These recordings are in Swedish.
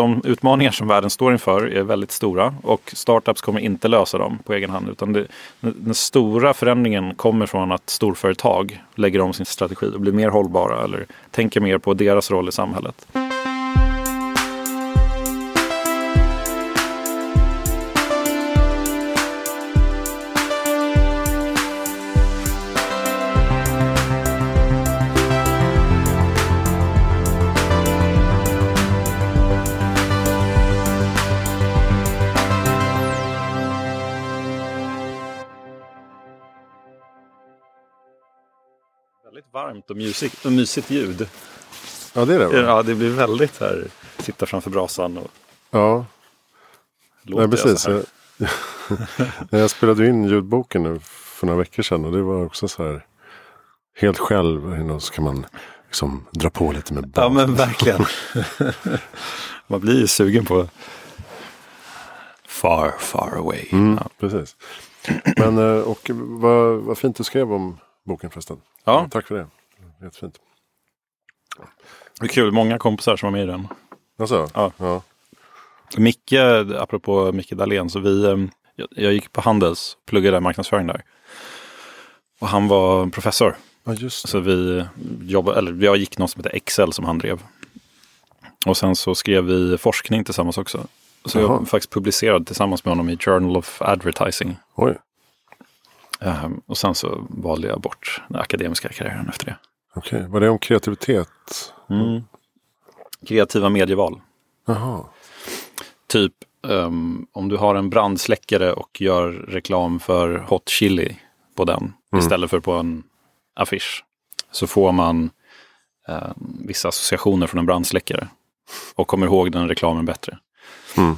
de utmaningar som världen står inför är väldigt stora och startups kommer inte lösa dem på egen hand. Utan det, den stora förändringen kommer från att storföretag lägger om sin strategi och blir mer hållbara eller tänker mer på deras roll i samhället. Varmt och mysigt, och mysigt ljud. Ja, det är det va? Ja, det blir väldigt här, sitta framför brasan och Ja, låter Nej, precis. här. Jag, jag spelade in ljudboken nu för några veckor sedan och det var också så här helt själv. Och så kan man liksom dra på lite med Ja bas. men verkligen. Man blir ju sugen på Far, far away. Mm, Ja. Precis. Men eh, och vad, vad fint du skrev om boken förresten. Ja. Tack för det. Jättefint. Det är kul, många kompisar som var med i den. Alltså, Ja. ja. Micke, apropå Micke Dahlén, så vi, eh, jag, jag gick på Handels, pluggade marknadsföring där. Och han var professor. ja, just det. Så vi jobbade, eller jag gick något som heter Excel som han drev. Och sen så skrev vi forskning tillsammans också. Så Jaha. jag faktiskt publicerade tillsammans med honom i Journal of Advertising. Oj, Ehm, och sen så valde jag bort den akademiska karriären efter det. Okej. Var det om kreativitet? Mm. Kreativa medieval. Jaha. Typ ehm, om du har en brandsläckare och gör reklam för hot chili på den istället för på en affisch. Så får man ehm, vissa associationer från en brandsläckare. Och kommer ihåg den reklamen bättre. Mm.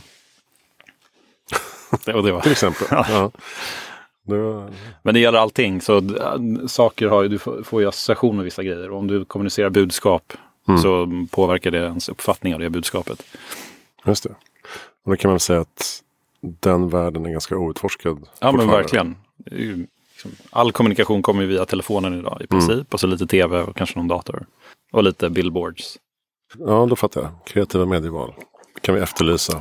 Det, och det var. Till exempel. ja. Det Men det gäller allting. Så äh, saker har ju, du får, ju association med vissa grejer. Och om du kommunicerar budskap så påverkar det ens uppfattning av det budskapet. just det. Och då kan man säga att den världen är ganska outforskad. Ja men verkligen. Liksom, All kommunikation kommer ju via telefonen idag i princip. Och så lite tv och kanske någon dator. Och lite billboards. Ja, då fattar jag. Kreativa medieval. kan vi efterlysa.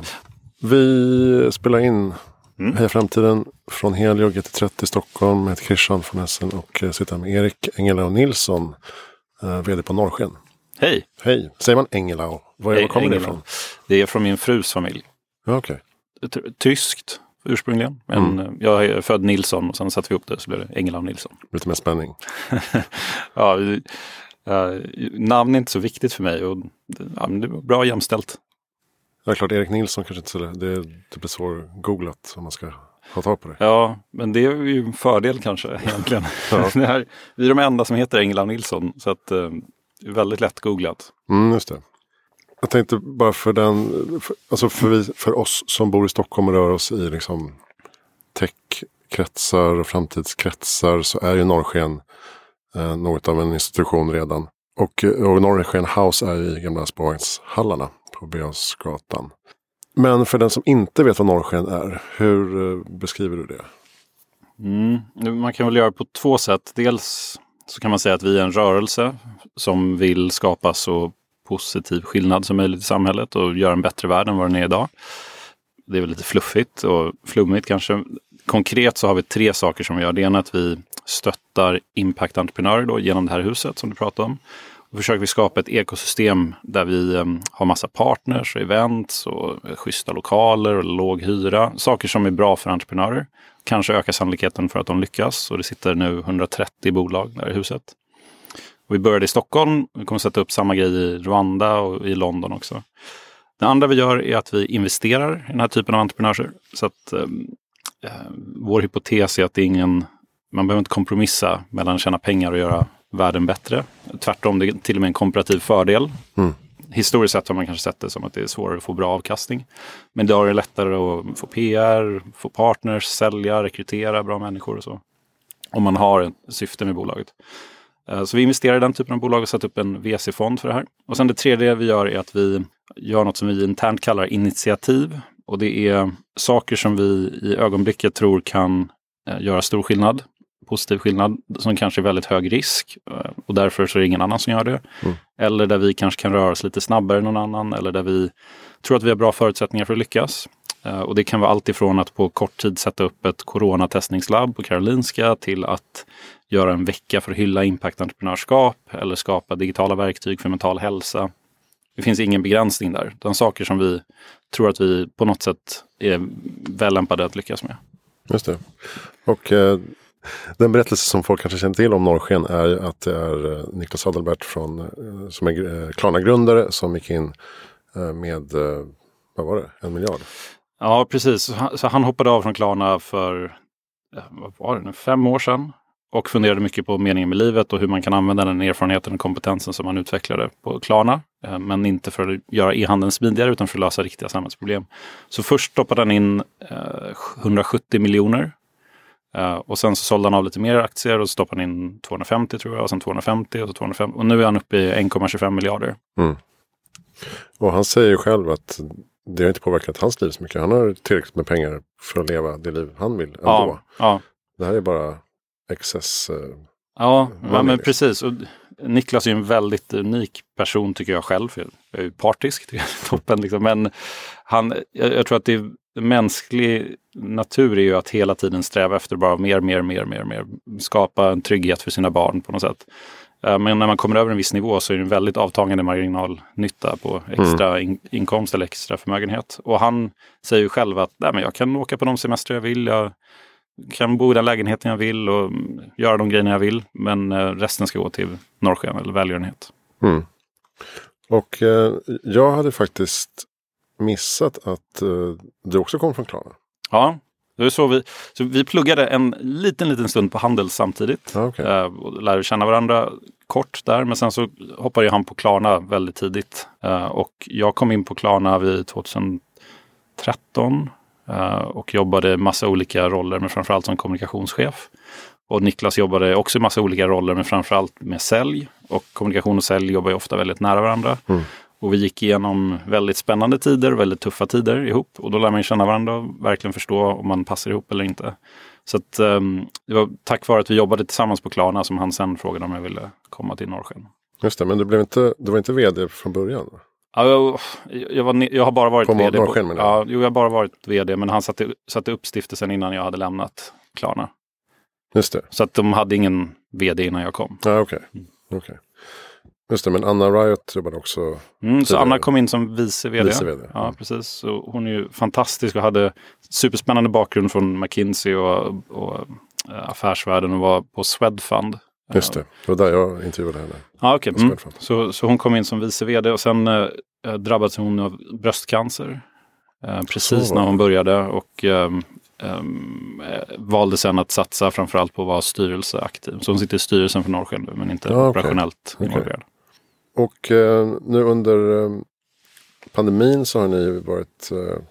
Vi spelar in Mm. Heja Framtiden från Helio GT30 Stockholm. Jag heter Christian von Essen och eh, sitter här med Erik Engelau Nilsson. Eh, vd på Norrsken. Hej! Hej, säger man Engelau? Var, var kommer det England. ifrån? Det är från min frus familj. Ja, T- Tyskt ursprungligen. Men eh, jag är född Nilsson och sen satte vi ihop det så blev det England Nilsson. lite mer spänning. Ja, namn är inte så viktigt för mig och det- ja, det var bra jämställt. Ja, klart Erik Nilsson kanske inte så lätt. Det, det blir svårt googlat om man ska ha tag på det. Ja, men det är ju en fördel kanske egentligen. det här, vi är de enda som heter England Nilsson så att eh, väldigt lätt googlat. Mm, just det. Jag tänkte bara för den, för, alltså för, vi, för oss som bor i Stockholm och rör oss i liksom techkretsar och framtidskretsar så är ju Norrsken eh, något av en institution redan. Och, eh, och Norrsken House är i gamla spårvagnshallarna på Birger Men för den som inte vet vad Norrsken är, hur eh, beskriver du det? Mm. Man kan väl göra på två sätt. Dels så kan man säga att vi är en rörelse som vill skapa så positiv skillnad som möjligt i samhället och göra en bättre värld än vad den är idag. Det är väl lite fluffigt och flummigt kanske. Konkret så har vi tre saker som vi gör. Det ena är att vi stöttar impact-entreprenörer genom det här huset som du pratade om. Försöker vi skapa ett ekosystem där vi eh, har massa partners och events och eh, schyssta lokaler och låg hyra. Saker som är bra för entreprenörer. Kanske ökar sannolikheten för att de lyckas. Och det sitter nu 130 bolag där i huset. Och vi började i Stockholm. Vi kommer sätta upp samma grej i Rwanda och i London också. Det andra vi gör är att vi investerar i den här typen av entreprenörer. Så att eh, eh, vår hypotes är att det är ingen, man behöver inte kompromissa mellan att tjäna pengar och göra världen bättre. Tvärtom, det är till och med en komparativ fördel. Mm. Historiskt sett har man kanske sett det som att det är svårare att få bra avkastning. Men idag är det lättare att få PR, få partners, sälja, rekrytera bra människor och så. Om man har ett syfte med bolaget. Eh, Så vi investerar i den typen av bolag och sätter upp en VC-fond för det här. Och sen det tredje vi gör är att vi gör något som vi internt kallar initiativ. Och det är saker som vi i ögonblicket tror kan eh, göra stor skillnad, positiv skillnad, som kanske är väldigt hög risk eh, och därför så är det ingen annan som gör det. Mm. Eller där vi kanske kan röra oss lite snabbare än någon annan eller där vi tror att vi har bra förutsättningar för att lyckas. Eh, och det kan vara allt ifrån att på kort tid sätta upp ett coronatestningslabb på Karolinska till att göra en vecka för att hylla impactentreprenörskap eller skapa digitala verktyg för mental hälsa. Det finns ingen begränsning där. De saker som vi tror att vi på något sätt är väl lämpade att lyckas med. Just det. Och eh, den berättelse som folk kanske känner till om Norrsken är att det är eh, Niklas Adelbert från, eh, som är eh, Klarna-grundare som gick in med, vad var det, en miljard? Ja, precis. Så han, hoppade av från Klarna för vad var det nu, fem år sedan och funderade mycket på meningen med livet och hur man kan använda den erfarenheten och kompetensen som man utvecklade på Klarna. Men inte för att göra e-handeln smidigare utan för att lösa riktiga samhällsproblem. Så först stoppade han in 170 miljoner och sen så sålde han av lite mer aktier och stoppade in 250 tror jag och sen 250 och så 250 och nu är han uppe i 1,25 miljarder. Mm. Och han säger själv att det har inte påverkat hans liv så mycket. Han har tillräckligt med pengar för att leva det liv han vill ändå. Ja, ja. Det här är bara excess. Eh, Ja, ja men precis. Och Niklas är en väldigt unik person tycker jag själv. Jag är ju partisk, det är toppen. Liksom. Men han, jag, jag tror att det är mänsklig natur är ju att hela tiden sträva efter bara mer, mer, mer, mer, mer. Skapa en trygghet för sina barn på något sätt. Eh, Men när man kommer över en viss nivå så är det en väldigt avtagande marginalnytta på extra in, inkomst eller extra förmögenhet. Och han säger ju själv att Nej, men jag kan åka på de semester jag vill. Jag kan bo i den lägenheten jag vill och göra de grejerna jag vill. Men eh, resten ska gå till norrsken eller välgörenhet. Mm. Och eh, jag hade faktiskt missat att eh, du också kom från Klarna. Ja, det så vi, så vi pluggade en liten, liten stund på Handels samtidigt. Ja, okej. Eh, och lärde känna varandra kort där. Men sen så hoppade han på Klarna väldigt tidigt. Eh, och jag kom in på Klarna vid 2013 eh, och jobbade massa olika roller, men framförallt som kommunikationschef. Och Niklas jobbade också i massa olika roller, men framförallt med sälj. Och kommunikation och sälj jobbar ju ofta väldigt nära varandra. Mm. Och vi gick igenom väldigt spännande tider väldigt tuffa tider ihop. Och då lär man känna varandra och verkligen förstå om man passar ihop eller inte. Så att, ehm, det var tack vare att vi jobbade tillsammans på Klarna som han sen frågade om jag ville komma till Norrsken. Just det, men du, blev inte, du var inte vd från början? Ja, jag, var, jag har bara varit På vd. Jag. ja, jo, jag har bara varit vd, men han satte, satte upp stiftelsen innan jag hade lämnat Klarna. Just det, Så att de hade ingen vd innan jag kom. ja, okej. Mm. Okej. Just det, men Anna Riot jobbade också Mm, så. Anna kom in som vice vd. vice vd. Ja, precis. Så hon är ju fantastisk och hade superspännande bakgrund från McKinsey och, och eh, affärsvärlden och var på Swedfund. Just det, det var där jag intervjuade henne. Okej. på Mm. Så, så hon kom in som vice vd och sen eh, drabbades hon av bröstcancer. Eh, precis Så när hon började och ehm, ehm, eh, valde sen att satsa framförallt på att vara styrelseaktiv. Så hon sitter i styrelsen för Norrsken nu men inte Ja, okej. operationellt involverad. Och eh, nu under eh, pandemin så har ni varit eh,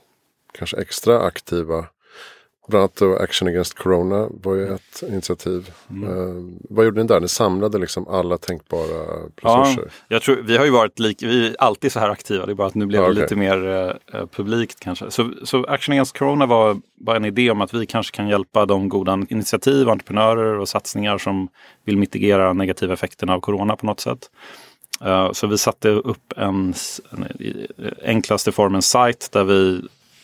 kanske extra aktiva. Bland annat Action Against Corona var ju ett initiativ. Mm. Eh, vad gjorde ni där? Ni samlade liksom alla tänkbara resurser. Jag tror, vi har ju varit lik, vi är alltid så här aktiva, det är bara att nu blev Ja, det okej. lite mer eh, eh, publikt kanske. Så, så Action Against Corona var bara en idé om att vi kanske kan hjälpa de goda initiativ, entreprenörer och satsningar som vill mitigera negativa effekterna av corona på något sätt. Eh, så vi satte upp en, en enklaste form en sajt där vi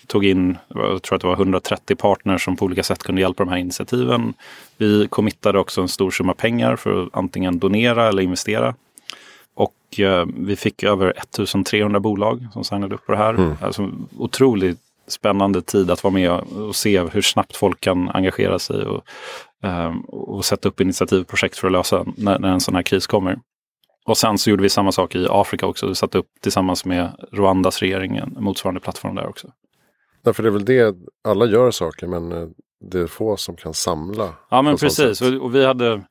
tog in, jag tror att det var 130 partners som på olika sätt kunde hjälpa de här initiativen. Vi committade också en stor summa pengar för att antingen donera eller investera. Och eh, vi fick över 1300 bolag som signade upp på det här. Mm. Alltså, otroligt spännande tid att vara med och se hur snabbt folk kan engagera sig och, eh, och sätta upp initiativprojekt för att lösa när, när en sån här kris kommer. Och sen så gjorde vi samma sak i Afrika också. Vi satte upp tillsammans med Rwandas regering en motsvarande plattform där också. Därför det är väl det, alla gör saker men eh, det är få som kan samla. Ja men precis. Och, och vi hade,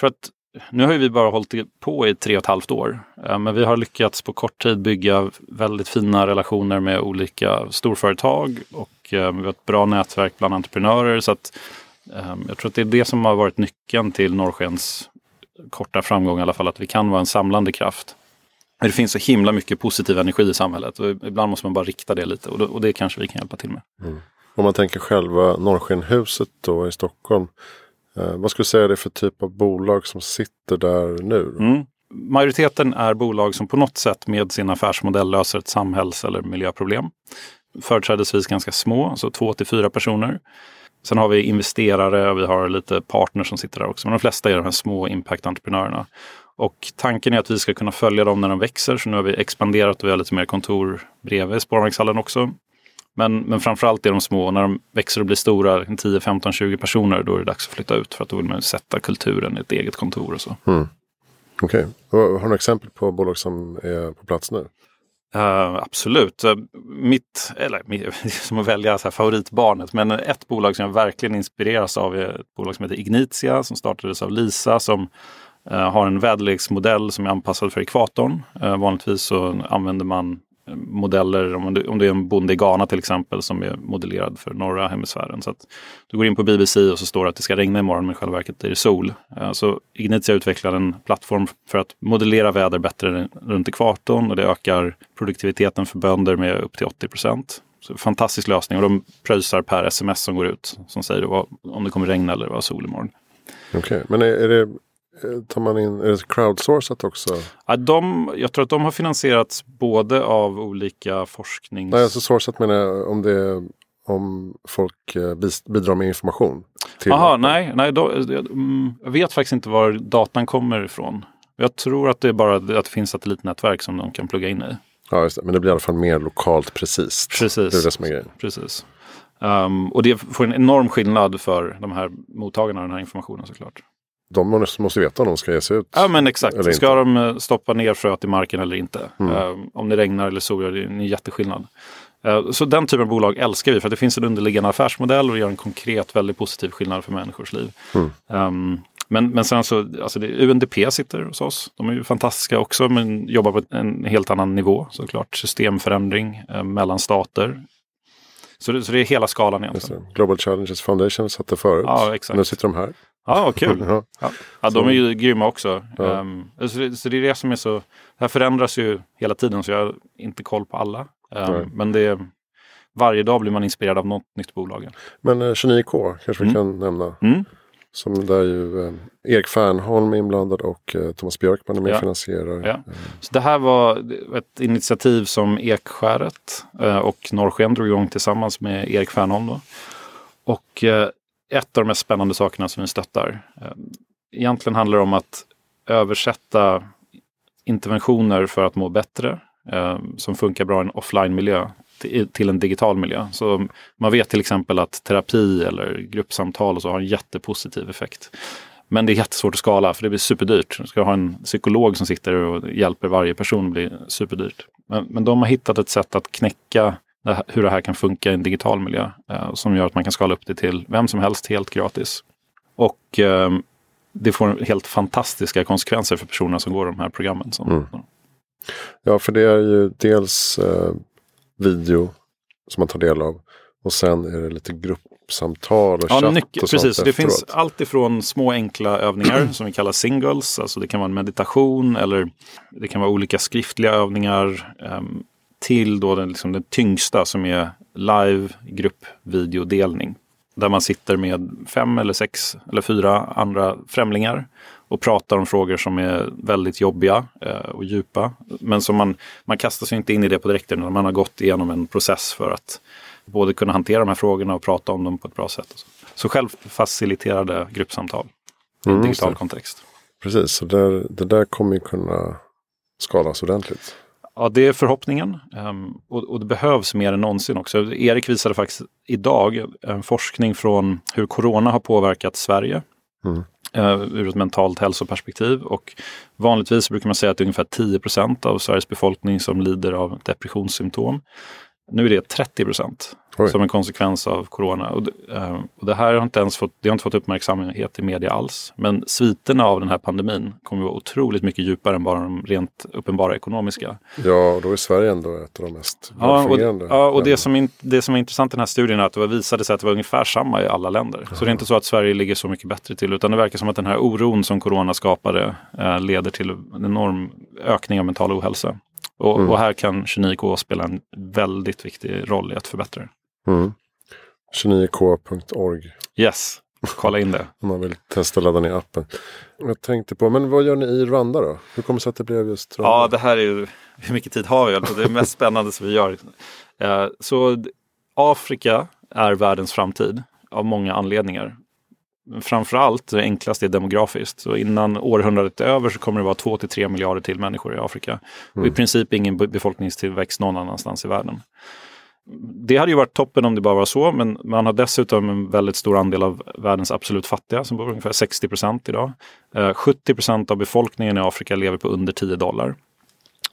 tror att nu har ju vi bara hållit på i tre och ett halvt år. Eh, Men vi har lyckats på kort tid bygga väldigt fina relationer med olika storföretag och eh, vi har ett bra nätverk bland entreprenörer. Så att, jag tror att det är det som har varit nyckeln till Norrskens korta framgång i alla fall, att vi kan vara en samlande kraft. Det finns så himla mycket positiv energi i samhället och ibland måste man bara rikta det lite och, då, och det kanske vi kan hjälpa till med. Om man tänker själva Norrskenhuset då i Stockholm. Eh, vad skulle du säga det är för typ av bolag som sitter där nu? Mm. majoriteten är bolag som på något sätt med sin affärsmodell löser ett samhälls eller miljöproblem. Företrädesvis ganska små, så två till fyra personer. Sen har vi investerare och vi har lite partners som sitter där också. Men de flesta är de här små impact-entreprenörerna. Och tanken är att vi ska kunna följa dem när de växer. Så nu har vi expanderat och vi har lite mer kontor bredvid Spårvagnshallen också. Men, men framförallt är de små. När de växer och blir stora, 10, 15, 20 personer, då är det dags att flytta ut. För att då vill man sätta kulturen i ett eget kontor och så. Mm. Okej. Okay. Har du några exempel på bolag som är på plats nu? Uh, absolut. Uh, mitt, eller mitt, som att välja så här, favoritbarnet, men ett bolag som jag verkligen inspireras av är ett bolag som heter Ignitia som startades av Lisa som Eh, har en väderleksmodell som är anpassad för ekvatorn. Eh, vanligtvis så använder man eh, modeller, om det, är en bonde i Ghana till exempel som är modellerad för norra hemisfären. Så att du går in på BBC och så står det att det ska regna imorgon men i själva verket är det sol. Så Ignitia utvecklar en plattform för att modellera väder bättre runt ekvatorn och det ökar produktiviteten för bönder med upp till 80 procent. Fantastisk lösning och de pröjsar per sms som går ut som säger om det kommer regna eller vara sol imorgon. Okej, okay. men är, är det tar man in, är det crowdsourcat också? Ja, de, jag tror att de har finansierats både av olika forsknings... Nej, alltså sourcat menar jag om det om folk eh, bidrar med information. Jaha, nej, nej då, mm, jag vet faktiskt inte var datan kommer ifrån. Jag tror att det är bara att det finns satellitnätverk som de kan plugga in i. Ja, just det. men det blir i alla fall mer lokalt precis. Precis. Det är det som är grejen. Precis. Um, och det får en enorm skillnad för de här mottagarna av den här informationen såklart de måste veta om de ska ge sig ut. Ja men exakt. Ska de eh, stoppa ner fröet i marken eller inte? Mm. Uh, om det regnar eller solar, det är en jätteskillnad. Uh, så den typen av bolag älskar vi för att det finns en underliggande affärsmodell och gör en konkret väldigt positiv skillnad för människors liv. Mm. Um, men, men sen så, alltså det, UNDP sitter hos oss. De är ju fantastiska också men jobbar på en helt annan nivå såklart. Systemförändring mellan stater. Så det, så det är hela skalan egentligen. Global Challenges Foundation satt där förut. Ja, exakt. Nu sitter de här. Ja, kul. ja. Ja. de är ju grymma också. Ja. Um, så, det, så, det, är det som är så... Det här förändras ju hela tiden så jag har inte koll på alla. Um, men det varje dag blir man inspirerad av något nytt bolag. Men eh, 29K kanske mm. vi kan nämna. Mm. Som där ju eh, Erik Fernholm är inblandad och eh, Thomas Björkman är med och finansierar. Ja. Så det här var ett initiativ som Ekskäret eh, och Norrsken drog igång tillsammans med Erik Fernholm. Då. Och eh, ett av de mest spännande sakerna som vi stöttar. Eh, egentligen handlar det om att översätta interventioner för att må bättre eh, som funkar bra i en offline-miljö till en digital miljö. Så man vet till exempel att terapi eller gruppsamtal och så har en jättepositiv effekt. Men det är jättesvårt att skala för det blir superdyrt. Du ska ha en psykolog som sitter och hjälper varje person blir superdyrt. Men, men de har hittat ett sätt att knäcka hur det här kan funka i en digital miljö. Eh, som gör att man kan skala upp det till vem som helst helt gratis. Och eh, det får helt fantastiska konsekvenser för personerna som går de här programmen. Som, mm. Ja, för det är ju dels eh, video som man tar del av. Och sen är det lite gruppsamtal och ja, chatt och Precis, sånt det finns allt ifrån små enkla övningar som vi kallar singles. Alltså det kan vara en meditation eller det kan vara olika skriftliga övningar. Um, till då den, liksom den tyngsta som är live gruppvideodelning. Där man sitter med fem eller sex eller fyra andra främlingar och pratar om frågor som är väldigt jobbiga eh, och djupa. Men som man, man kastar sig inte in i det på direkten när man har gått igenom en process för att både kunna hantera de här frågorna och prata om dem på ett bra sätt. Så, så självfaciliterade gruppsamtal i en mm, digital kontext. Precis, så där, det där kommer ju kunna skalas ordentligt. Ja, det är förhoppningen. Och, och, det behövs mer än någonsin också. Erik visade faktiskt idag en forskning från hur corona har påverkat Sverige. Mm. Uh, ur ett mentalt hälsoperspektiv. Och vanligtvis brukar man säga att det är ungefär 10% av Sveriges befolkning som lider av depressionssymptom. Nu är det 30 procent som en konsekvens av corona. Och, uh, och, det här har inte ens fått, det har inte fått uppmärksamhet i media alls. Men sviterna av den här pandemin kommer att vara otroligt mycket djupare än bara de rent uppenbara ekonomiska. Ja, och då är Sverige ändå ett av de mest ja, och, ja, och det som, in, det som är intressant i den här studien är att det visade sig att det var ungefär samma i alla länder. Så det är inte så att Sverige ligger så mycket bättre till, utan det verkar som att den här oron som corona skapade eh, leder till en enorm ökning av mental ohälsa. Och, mm. och här kan 29K spela en väldigt viktig roll i att förbättra det. Mm. 29k.org. Yes, kolla in det. Om man vill testa att ladda ner appen. Jag tänkte på, men vad gör ni i Rwanda då? Hur kommer det sig att det blev just Rwanda? Ja, det här är ju, hur mycket tid har vi? Alltså, det är mest spännande som vi gör. Eh, så Afrika är världens framtid av många anledningar. Framförallt det enklaste är demografiskt. Så innan århundradet är över så kommer det vara 2 till 3 miljarder till människor i Afrika. Och i princip ingen befolkningstillväxt någon annanstans i världen. Det hade ju varit toppen om det bara var så, men man har dessutom en väldigt stor andel av världens absolut fattiga som bor ungefär 60 procent idag. Eh, 70 procent av befolkningen i Afrika lever på under 10 dollar.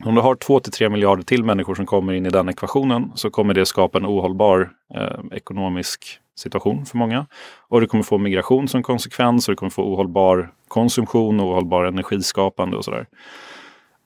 Om du har 2 till 3 miljarder till människor som kommer in i den ekvationen så kommer det skapa en ohållbar eh, ekonomisk situation för många. Och du kommer få migration som konsekvens och du kommer få ohållbar konsumtion och ohållbar energiskapande och sådär.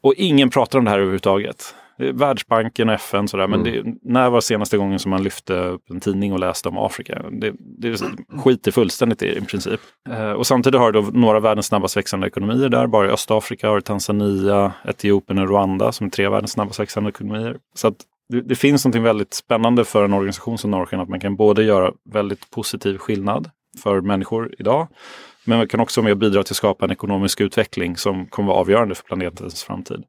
Och ingen pratar om det här överhuvudtaget. Världsbanken och FN sådär, men mm. det, när var senaste gången som man lyfte upp en tidning och läste om Afrika? Det, det skiter fullständigt i, i princip. Eh, och samtidigt har du några av världens snabbast växande ekonomier där. Bara i Östafrika har du Tanzania, Etiopien och Rwanda som är tre av världens snabbast växande ekonomier. Så att det, det finns något väldigt spännande för en organisation som Norrsken att man kan både göra väldigt positiv skillnad för människor idag men man kan också vara med och bidra till att skapa en ekonomisk utveckling som kommer vara avgörande för planetens framtid.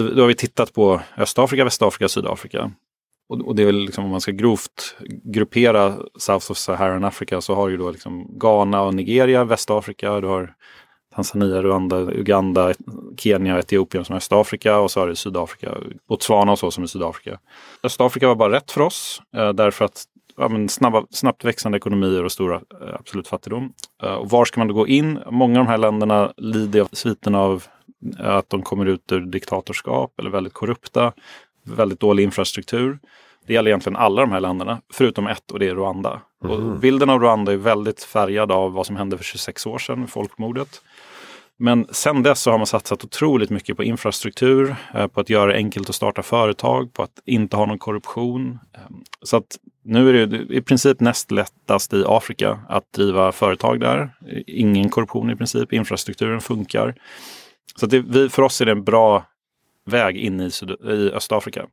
Då, då har vi tittat på Östafrika, Västafrika, Sydafrika. Och, och det är väl liksom om man ska grovt gruppera South of Saharan Africa så har du då liksom Ghana och Nigeria, Västafrika. Du har Tanzania, Rwanda, Uganda, Kenya, Etiopien som är Östafrika och så har du Sydafrika, Botswana och så som är Sydafrika. Östafrika var bara rätt för oss eh, därför att ja, snabba, snabbt växande ekonomier och stora eh, absolut fattigdom. Eh, och var ska man då gå in? Många av de här länderna lider av sviten av att de kommer ut ur diktatorskap eller väldigt korrupta, väldigt dålig infrastruktur. Det gäller egentligen alla de här länderna, förutom ett och det är Rwanda. Mm. Och bilden av Rwanda är väldigt färgad av vad som hände för 26 år sedan, folkmordet. Men sen dess så har man satsat otroligt mycket på infrastruktur, eh, på att göra det enkelt att starta företag, på att inte ha någon korruption. Ehm, så att nu är det i princip näst lättast i Afrika att driva företag där. Ingen korruption i princip, infrastrukturen funkar. Så det, vi, för oss är det en bra väg in i, i Östafrika.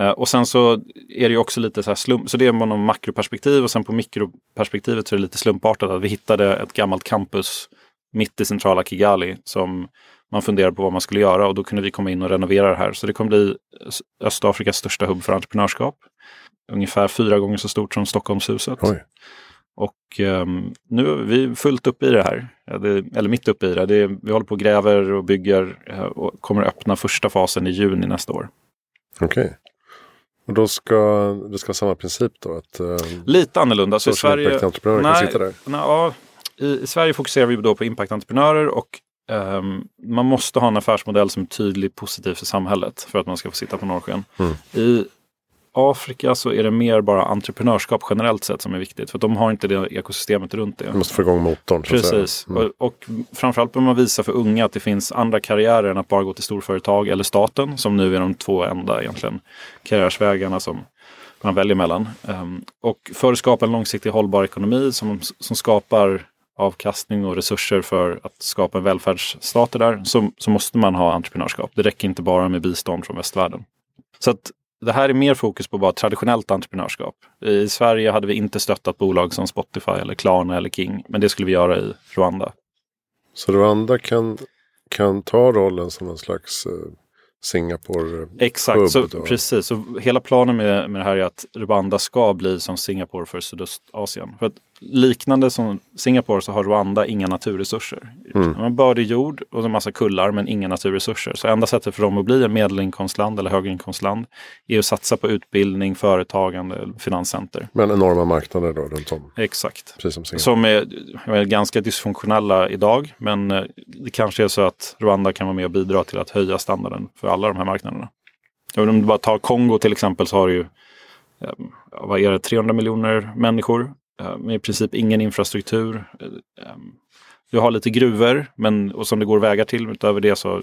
Uh, och sen så är det ju också lite så här slump, så det är någon makroperspektiv och sen på mikroperspektivet så är det lite slumpartat att vi hittade ett gammalt campus mitt i centrala Kigali som man funderade på vad man skulle göra och då kunde vi komma in och renovera det här. Så det kommer bli Östafrikas största hubb för entreprenörskap. Ungefär fyra gånger så stort som Stockholmshuset. Oj. Och um, nu är vi fullt uppe i det här. Det, eller mitt uppe i det. det vi håller på och gräver och bygger uh, och kommer öppna första fasen i juni nästa år. Okej. Okay. Och då ska det ska ha samma princip då? Att, uh, Lite annorlunda. Så i Sverige, nej, kan sitta där? Nej, ja, i, i, Sverige fokuserar vi då på impactentreprenörer och um, man måste ha en affärsmodell som är tydligt positiv för samhället för att man ska få sitta på Norrsken. Mm. I Afrika så är det mer bara entreprenörskap generellt sett som är viktigt. För de har inte det ekosystemet runt det. Du måste få igång motorn. Precis. Mm. Och, och framförallt behöver man visa för unga att det finns andra karriärer än att bara gå till storföretag eller staten. Som nu är de två enda egentligen karriärsvägarna som man väljer mellan. Um, och för att skapa en långsiktig hållbar ekonomi som, som skapar avkastning och resurser för att skapa en välfärdsstat där så, så måste man ha entreprenörskap. Det räcker inte bara med bistånd från västvärlden. Så att det här är mer fokus på bara traditionellt entreprenörskap. I Sverige hade vi inte stöttat bolag som Spotify eller Klarna eller King. Men det skulle vi göra i Rwanda. Så Rwanda kan, kan ta rollen som en slags eh, Singapore Exakt, så, precis. Så hela planen med, med det här är att Rwanda ska bli som Singapore för Sydostasien. För att liknande som Singapore så har Rwanda inga naturresurser. Mm. De har bördig jord och en massa kullar men inga naturresurser. Så enda sättet för dem att bli ett medelinkomstland eller höginkomstland är att satsa på utbildning, företagande, finanscenter. Men enorma marknader då runt om? Exakt. Precis som, Singapore. som är, är ganska dysfunktionella idag. Men eh, det kanske är så att Rwanda kan vara med och bidra till att höja standarden för alla de här marknaderna. Om du bara tar Kongo till exempel så har du ju eh, vad är det, 300 miljoner människor med i princip ingen infrastruktur. Eh, ehm, du har lite gruvor men, och som det går vägar till. Utöver det så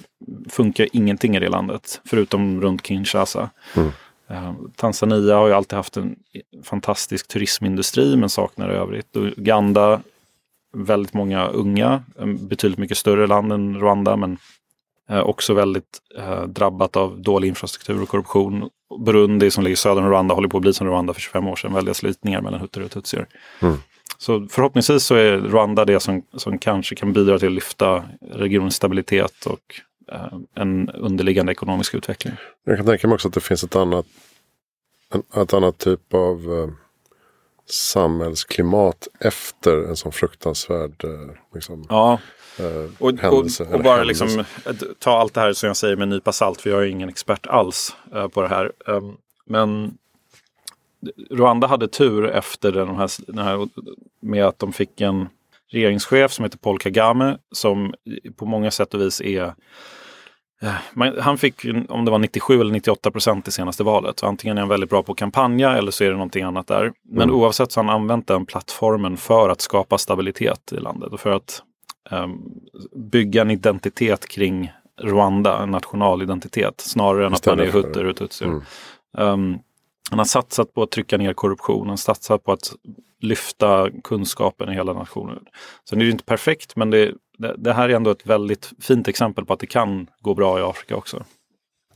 funkar ingenting i det landet. Förutom runt Kinshasa. Mm. Ehm, Tanzania har ju alltid haft en fantastisk turismindustri men saknar övrigt. Uganda, väldigt många unga. Betydligt mycket större land än Rwanda men också väldigt eh, drabbat av dålig infrastruktur och korruption. Burundi som ligger söder om Rwanda håller på att bli som Rwanda för 25 år sedan. Väldiga slitningar mellan hutter och tutsier. Mm. Så förhoppningsvis så är Rwanda det som, som kanske kan bidra till att lyfta regionens stabilitet och eh, en underliggande ekonomisk utveckling. Jag kan tänka mig också att det finns ett annat, en, ett annat typ av eh, samhällsklimat efter en sån fruktansvärd eh, liksom, ja. Eh, Och, händelse. och, och bara händelse. liksom ett- ta allt det här som jag säger med en nypa salt, för jag är ingen expert alls eh, på det här. Um, men Rwanda hade tur efter den här, den här med att de fick en regeringschef som heter Paul Kagame som på många sätt och vis är eh, han fick, om det var 97 eller 98 procent i senaste valet. Så antingen är han väldigt bra på kampanja eller så är det någonting annat där. Men Mm. oavsett så har han använt den plattformen för att skapa stabilitet i landet och för att ehm, bygga en identitet kring Rwanda, en nationalidentitet, snarare än att man är hutter och tutsier. Mm. Ehm, han har satsat på att trycka ner korruption, han har satsat på att lyfta kunskapen i hela nationen. Är det ju inte perfekt, men det, det, det här är ändå ett väldigt fint exempel på att det kan gå bra i Afrika också.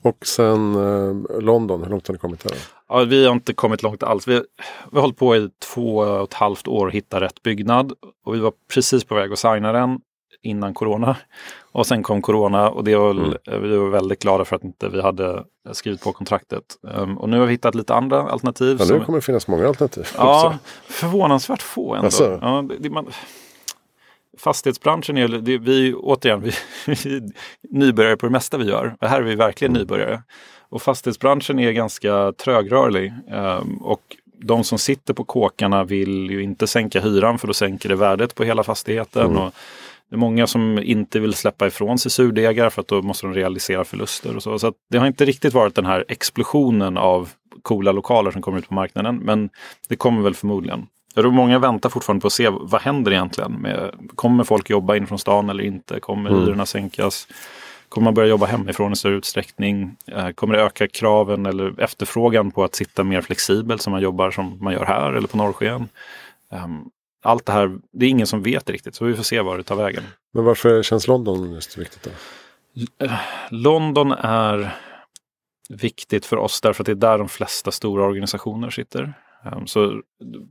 Och sen eh, London, hur långt har ni kommit där? Ja, vi har inte kommit långt alls. Vi, vi har hållit på i två och ett halvt år att hitta rätt byggnad. Och vi var precis på väg att signa den innan corona. Och sen kom corona och det var, Mm. vi var väldigt glada för att inte vi hade skrivit på kontraktet. Um, och nu har vi hittat lite andra alternativ. Ja, nu kommer det finnas många alternativ. Ja, också. förvånansvärt få ändå. Alltså. Ja, det, det, man, fastighetsbranschen är det, vi, återigen, vi, nybörjare på det mesta vi gör. Här är vi verkligen nybörjare. Och fastighetsbranschen är ganska trögrörlig. ehm, och de som sitter på kåkarna vill ju inte sänka hyran för då sänker det värdet på hela fastigheten. Mm. Och det är många som inte vill släppa ifrån sig surdegar för att då måste de realisera förluster och så. Så det har inte riktigt varit den här explosionen av coola lokaler som kommer ut på marknaden. Men det kommer väl förmodligen. Jag tror många väntar fortfarande på att se vad händer egentligen. Med, kommer folk jobba in från stan eller inte? Kommer Mm. hyrorna sänkas? Kommer man börja jobba hemifrån i större utsträckning? Eh, Kommer det öka kraven eller efterfrågan på att sitta mer flexibelt som man jobbar som man gör här eller på Norrsken? Ehm, Allt det här, det är ingen som vet riktigt så vi får se var det tar vägen. Men varför känns London just viktigt då? London är viktigt för oss därför att det är där de flesta stora organisationer sitter. Um, Så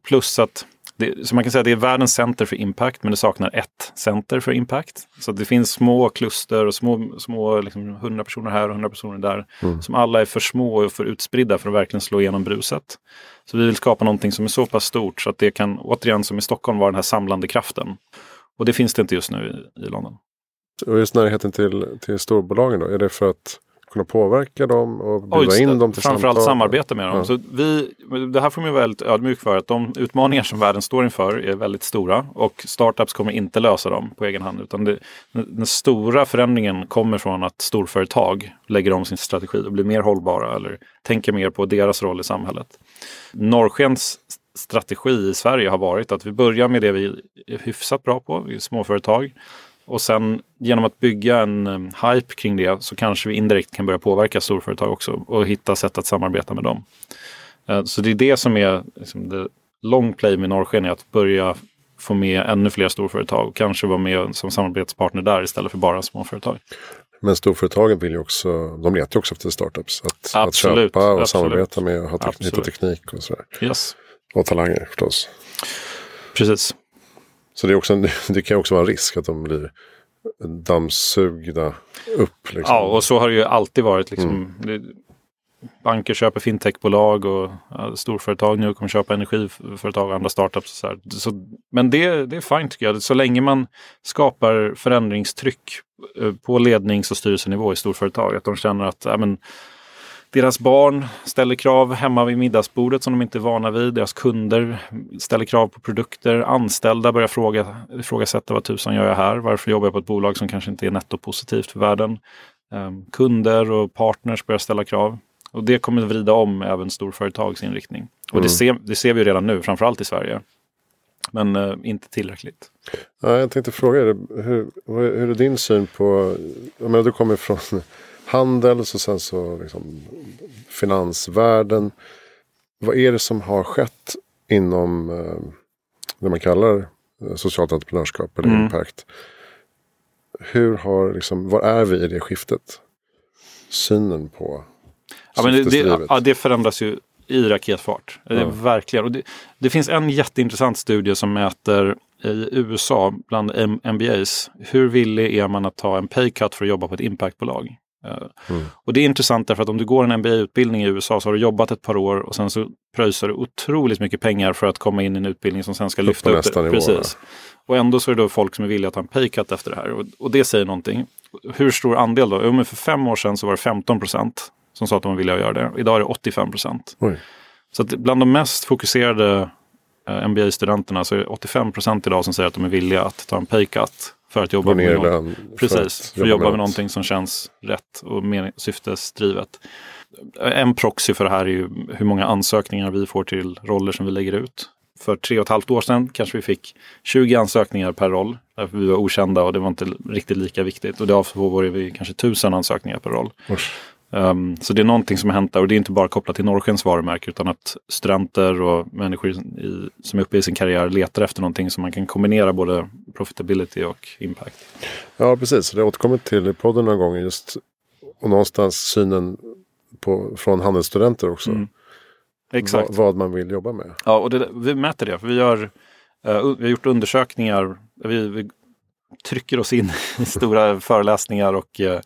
plus att det, så man kan säga att det är världens center för impact men det saknar ett center för impact. Så det finns små kluster och små, små liksom 100 personer här och 100 personer där. Mm. Som alla är för små och för utspridda för att verkligen slå igenom bruset. Så vi vill skapa någonting som är så pass stort så att det kan återigen som i Stockholm vara den här samlande kraften. Och det finns det inte just nu i, i London. Och just närheten till, till storbolagen då? Är det för att kunna påverka dem och bjuda in dem till framförallt samtal? samarbete med dem. Ja. Så vi, det här får man vara väldigt ödmjuk för. Att de utmaningar som världen står inför är väldigt stora. Och startups kommer inte lösa dem på egen hand. Utan det, den, stora förändringen kommer från att storföretag lägger om sin strategi och blir mer hållbara. Eller tänker mer på deras roll i samhället. Norrskens strategi i Sverige har varit att vi börjar med det vi är hyfsat bra på, småföretag. Och sen genom att bygga en hype kring det så kanske vi indirekt kan börja påverka storföretag också och hitta sätt att samarbeta med dem. Eh, Så det är det som är liksom, det long play med Norrsken, är att börja få med ännu fler storföretag och kanske vara med som samarbetspartner där istället för bara småföretag. Men storföretagen vill ju också, de letar ju också efter startups. Att, att Absolut, köpa och absolut. samarbeta med och ha hitta teknik och sådär. Yes. Och talanger förstås. Precis. Så det, är också en, det kan också vara en risk att de blir dammsugna upp. Liksom. Ja, och så har det ju alltid varit. Liksom, det, banker köper fintechbolag och ja, storföretag nu kommer köpa energiföretag och andra startups. Och så här. Så, men det, det är fint tycker jag. Så länge man skapar förändringstryck eh, på lednings och styrelsenivå i storföretag. Att de känner att ja, men, deras barn ställer krav hemma vid middagsbordet som de inte är vana vid. Deras kunder ställer krav på produkter. Anställda börjar fråga, ifrågasätta vad tusan gör jag här? Varför jobbar jag på ett bolag som kanske inte är nettopositivt för världen? Ehm, kunder och partners börjar ställa krav. Och det kommer att vrida om även storföretags inriktning. Och Mm. det, ser, det ser vi ju redan nu, framförallt i Sverige. Men eh, inte tillräckligt. Ja, jag tänkte fråga dig, hur, hur är din syn på, jag menar du kommer från handels och sen så liksom finansvärlden. Vad är det som har skett inom eh, det man kallar eh, socialt entreprenörskap eller Mm. impact? Hur har, liksom, var är vi i det skiftet? Synen på Ja, men det, det, ja, det förändras ju i raketfart. Det, är verkligen. Och det, det finns en jätteintressant studie som mäter i USA bland M- MBAs. Hur villig är man att ta en pay cut för att jobba på ett impactbolag? Eh, Och det är intressant därför att om du går en MBA-utbildning i USA så har du jobbat ett par år och sen så pröjsar du otroligt mycket pengar för att komma in i en utbildning som sen ska lyfta upp det. Precis. Och ändå så är det då folk som är villiga att ta en pay cut efter det här. Och, och det säger någonting. Hur stor andel då? Jo, men för fem år sedan så var det 15 procent som sa att de var villiga att göra det. Idag är det 85 procent. Så att bland de mest fokuserade eh, MBA-studenterna så är det 85 procent idag som säger att de är villiga att ta en pay cut för att jobba med något. Precis, för att jobba med någonting som känns rätt och syftesdrivet. En proxy för det här är ju hur många ansökningar vi får till roller som vi lägger ut. För tre och ett halvt år sedan kanske vi fick 20 ansökningar per roll. Därför vi var okända och det var inte riktigt lika viktigt. Och idag får vi kanske tusen ansökningar per roll. Usch. Um, så det är någonting som har hänt där och det är inte bara kopplat till Norrskens varumärke utan att studenter och människor i, som är uppe i sin karriär letar efter någonting som man kan kombinera både profitability och impact. Ja, precis. Det har återkommit till i podden några gånger. Just, och någonstans synen på, från handelsstudenter också. Mm. Exakt. Vad, vad man vill jobba med. Ja, och det, vi mäter det. För vi, gör, eh, vi har gjort undersökningar. Vi, vi trycker oss in i stora föreläsningar och eh,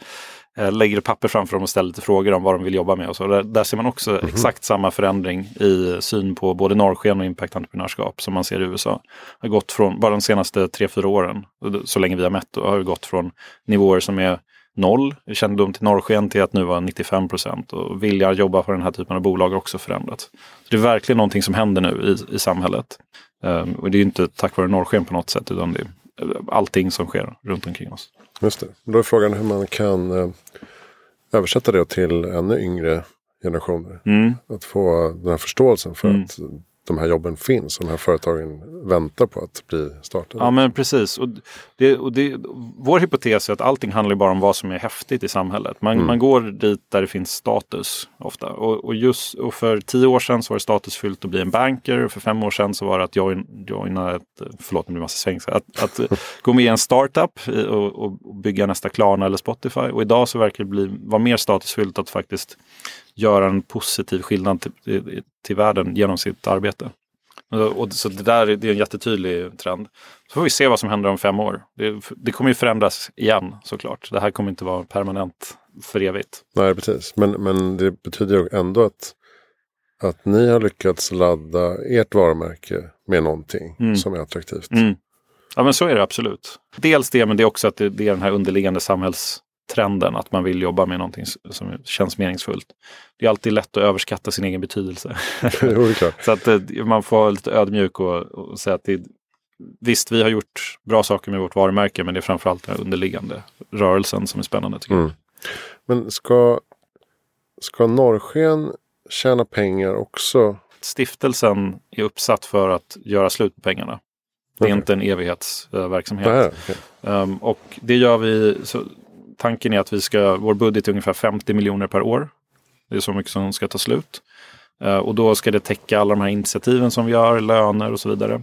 lägger papper framför dem och ställer lite frågor om vad de vill jobba med. Och så. Där, där ser man också exakt samma förändring i syn på både norrsken och impact-entreprenörskap som man ser i USA. Har gått från, bara de senaste tre fyra åren, så länge vi har mätt, har gått från nivåer som är noll, kännedom till norrsken till att nu vara 95 procent. Och vilja jobba på den här typen av bolag har också förändrats. Så det är verkligen någonting som händer nu i, i samhället. Ehm, och det är inte tack vare norrsken på något sätt, utan det är eh, allting som sker runt omkring oss. Just det. Då är frågan hur man kan eh, översätta det till ännu yngre generationer. Mm. Att få den här förståelsen för Mm. att de här jobben finns och de här företagen väntar på att bli startade. Ja men precis. Och det, och det, vår hypotes är att allting handlar bara om vad som är häftigt i samhället. Man, man går dit där det finns status ofta. Och, och, just, och för tio år sedan så var det statusfyllt att bli en banker. Och för fem år sedan så var det att join, joina ett, förlåt nu blir massa svenska, att, att gå med i en startup och, och, och bygga nästa Klarna eller Spotify. Och idag så verkar det bli, vara mer statusfyllt att faktiskt göra en positiv skillnad till, till, världen genom sitt arbete. Och, så det där är, det är en jättetydlig trend. Så får vi se vad som händer om fem år. Det, det kommer ju förändras igen såklart. Det här kommer inte vara permanent för evigt. Nej, precis. Men, men det betyder ju ändå att, att ni har lyckats ladda ert varumärke med någonting Mm. som är attraktivt. Mm. Ja men så är det absolut. Dels det men det är också att det, det är den här underliggande samhällstrenden. Att man vill jobba med någonting som känns meningsfullt. Det är alltid lätt att överskatta sin egen betydelse. jo. Så att eh, man får vara lite ödmjuk och, och säga att det, visst, vi har gjort bra saker med vårt varumärke, men det är framförallt den underliggande rörelsen som är spännande tycker. Mm. Men ska, ska Norrsken tjäna pengar också? Stiftelsen är uppsatt för att göra slut på pengarna. Det är Okej. inte en evighetsverksamhet. Nej, okej. Um, och det gör vi, så tanken är att vi ska, vår budget är ungefär 50 miljoner per år. Det är så mycket som ska ta slut. Eh, och då ska det täcka alla de här initiativen som vi gör, löner och så vidare.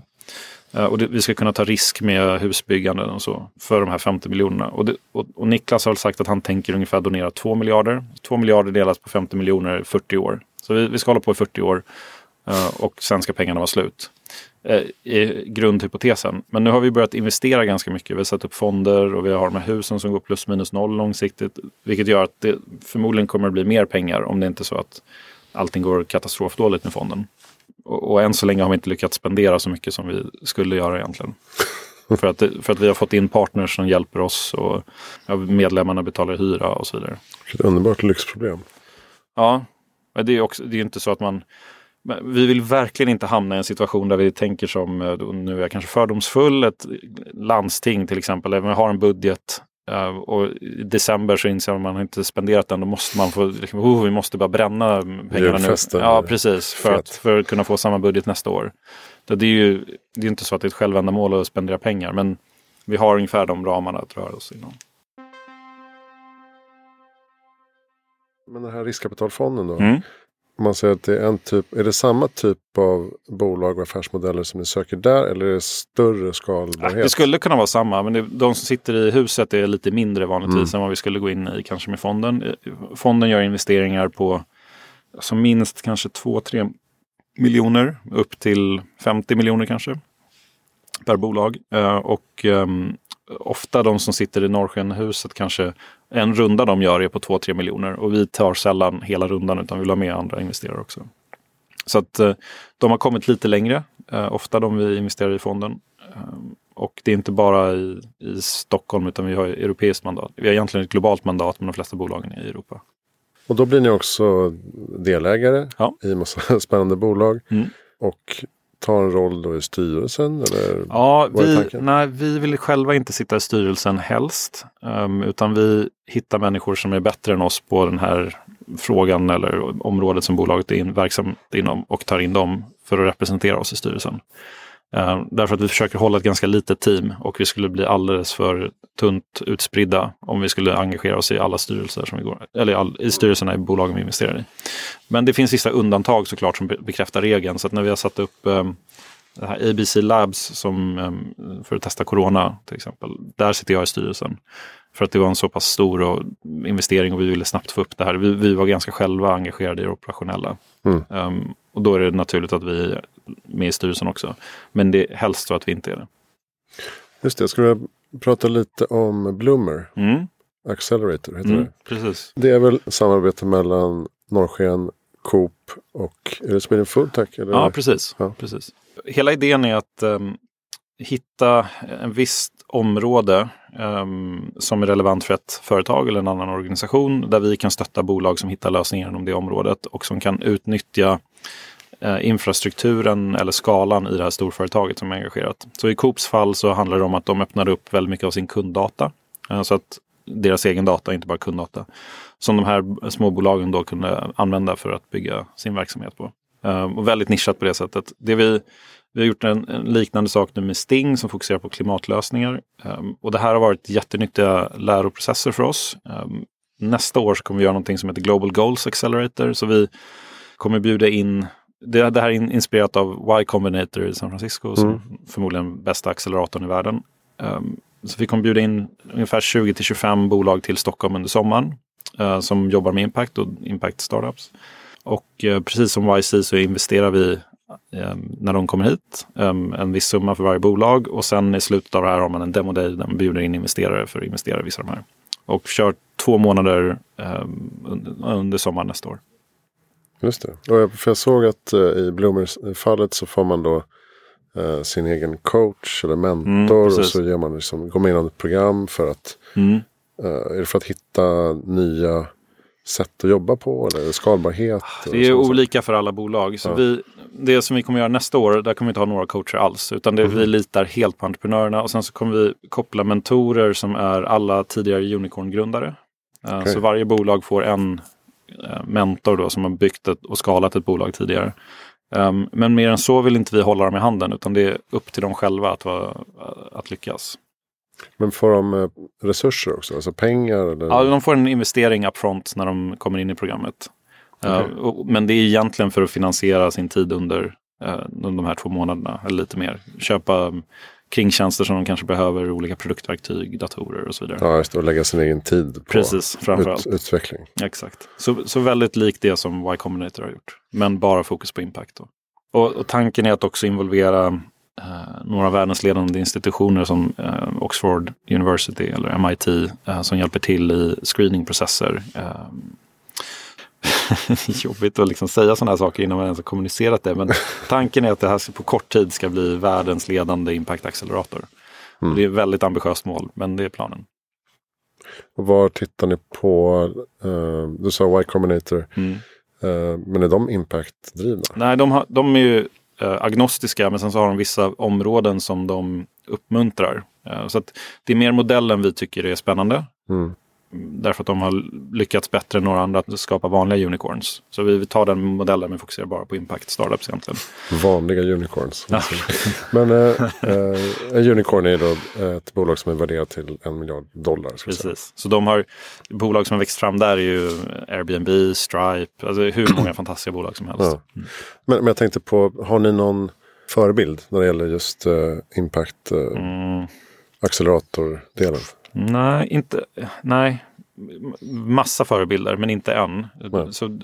Eh, och det, vi ska kunna ta risk med husbygganden och så för de här 50 miljonerna. Och, det, och, och Niklas har väl sagt att han tänker ungefär donera 2 miljarder. 2 miljarder delas på 50 miljoner i 40 år. Så vi, vi ska hålla på i 40 år eh, och sen ska pengarna vara slut eh, är grundhypotesen. Men nu har vi börjat investera ganska mycket. Vi har satt upp fonder och vi har de här husen som går plus minus noll långsiktigt. Vilket gör att det förmodligen kommer att bli mer pengar om det inte är så att allting går katastrofdåligt med fonden. Och, och än så länge har vi inte lyckats spendera så mycket som vi skulle göra egentligen. för, att, för att vi har fått in partners som hjälper oss och medlemmarna betalar hyra och så vidare. Vilket underbart lyxproblem. Ja, men det är är inte så att man... men Vi vill verkligen inte hamna i en situation där vi tänker som, eh, nu är jag kanske fördomsfull, ett landsting till exempel, där vi har en budget eh, och i december så inser man att man inte spenderat den, då måste man få, liksom, oh, vi måste bara bränna pengarna nu. Ja, precis, för att, för att kunna få samma budget nästa år. Det är ju det är inte så att det är ett självändamål att spendera pengar, men vi har ungefär de ramarna att röra oss inom. Men den här riskkapitalfonden då? Mm. Man säger att det är en typ, är det samma typ av bolag och affärsmodeller som ni söker där eller är det större skalbarhet? Det skulle kunna vara samma, men det, de som sitter i huset är lite mindre vanligtvis Mm. än vad vi skulle gå in i kanske med fonden. Eh, Fonden gör investeringar på alltså minst kanske 2-3 miljoner upp till 50 miljoner kanske per bolag. Eh, och um, ofta de som sitter i Norrskenhuset kanske en runda de gör är på 2-3 miljoner och vi tar sällan hela rundan utan vill ha med andra investerare också. Så att uh, de har kommit lite längre, uh, ofta de vi investerar i fonden. Um, och det är inte bara i, i Stockholm utan vi har europeiskt mandat. Vi har egentligen ett globalt mandat med de flesta bolagen i Europa. Och då blir ni också delägare ja. i massa spännande bolag. Mm. Och tar en roll då i styrelsen? Eller ja, vi, nej, vi vill själva inte sitta i styrelsen helst. Um, utan vi hittar människor som är bättre än oss på den här frågan eller området som bolaget är in, verksamt inom och tar in dem för att representera oss i styrelsen. Uh, därför att vi försöker hålla ett ganska litet team och vi skulle bli alldeles för tunt utspridda om vi skulle engagera oss i alla styrelser som vi går, eller all, i styrelserna i bolagen vi investerar i. Men det finns vissa undantag såklart som bekräftar regeln. Så att när vi har satt upp um, det här ABC Labs som, um, för att testa corona till exempel. Där sitter jag i styrelsen. För att det var en så pass stor investering och vi ville snabbt få upp det här. Vi, vi var ganska själva engagerade i det operationella. Mm. Um, och då är det naturligt att vi med i styrelsen också. Men det är helst så att vi inte är det. Just det, jag skulle prata lite om Bloomer. Mm. Accelerator heter mm, det. Precis. Det är väl samarbete mellan Norrsken, Coop och är det Sweden Food Tech? Eller? Ja, precis. Ja. precis. Hela idén är att um, hitta en visst område um, som är relevant för ett företag eller en annan organisation där vi kan stötta bolag som hittar lösningar inom det området och som kan utnyttja Eh, infrastrukturen eller skalan i det här storföretaget som är engagerat. Så i Coops fall så handlar det om att de öppnade upp väldigt mycket av sin kunddata. Eh, så att deras egen data, inte bara kunddata. Som de här småbolagen då kunde använda för att bygga sin verksamhet på. Eh, och väldigt nischat på det sättet. Det vi vi har gjort en, en, liknande sak nu med Sting som fokuserar på klimatlösningar. Och det här har varit jättenyttiga läroprocesser för oss. Nästa år så kommer vi göra någonting som heter Global Goals Accelerator. Så vi kommer bjuda in det, det här är inspirerat av Y Combinator i San Francisco, mm. som förmodligen bästa acceleratorn i världen. Um, så vi kommer bjuda in ungefär 20 till 25 bolag till Stockholm under sommaren uh, som jobbar med impact och impact startups. Och uh, precis som YC så investerar vi Ehm, när de kommer hit. Ehm, en viss summa för varje bolag och sen i slutet av det här har man en demo day där man bjuder in investerare för att investera i vissa av de här. Och kör två månader under sommaren nästa år. Just det. Och för jag såg att eh, i Bloomers-fallet så får man då eh, sin egen coach eller mentor. Mm, och så gör man liksom, går man in i ett program för att, mm. eh, är det för att hitta nya sätt att jobba på eller skalbarhet? Det är olika för alla bolag. Så ja. vi, det som vi kommer göra nästa år, där kommer vi inte ha några coacher alls. Utan det, mm. vi litar helt på entreprenörerna och sen så kommer vi koppla mentorer som är alla tidigare unicorn-grundare. Okay. Så varje bolag får en mentor då som har byggt ett, och skalat ett bolag tidigare. Um, men mer än så vill inte vi hålla dem i handen utan det är upp till dem själva att, vara, att lyckas. Men får de eh, resurser också? Alltså pengar? Eller? Ja, de får en investering upfront när de kommer in i programmet. Okay. Uh, men det är egentligen för att finansiera sin tid under, uh, de här två månaderna eller lite mer. Köpa kringtjänster som de kanske behöver, olika produktverktyg, datorer och så vidare. Ja, just det, och lägga sin egen tid på Precis, framförallt. Ut, utveckling. Exakt. Så, så väldigt likt det som Y Combinator har gjort. Men bara fokus på impact. Då. Och, och tanken är att också involvera eh, några av världens ledande institutioner som eh, Oxford University eller MIT eh, som hjälper till i screeningprocesser. Jobbigt att liksom säga sådana här saker innan man ens har kommunicerat det. Men tanken är att det här på kort tid ska bli världens ledande impact-accelerator. Mm. Det är ett väldigt ambitiöst mål, men det är planen. Och var tittar ni på, uh, du sa Y Combinator, mm. uh, men är de impact-drivna? Nej, de, har, de är ju eh, agnostiska men sen så har de vissa områden som de uppmuntrar. Så det är mer modellen vi tycker är spännande. Mm. Därför att de har lyckats bättre än några andra att skapa vanliga unicorns. Så vi tar den modellen men fokuserar bara på impact startups egentligen. Vanliga unicorns. men äh, äh, en unicorn är då ett bolag som är värderat till en miljard dollar. Precis. Så de har bolag som har växt fram där är ju Airbnb, Stripe, alltså hur många fantastiska bolag som helst. Ja. Mm. Men, men jag tänkte på, har ni någon förebild när det gäller just uh, impact uh, mm. acceleratordelen? Nej, inte, nej. massa förebilder, men inte en. Nej. Så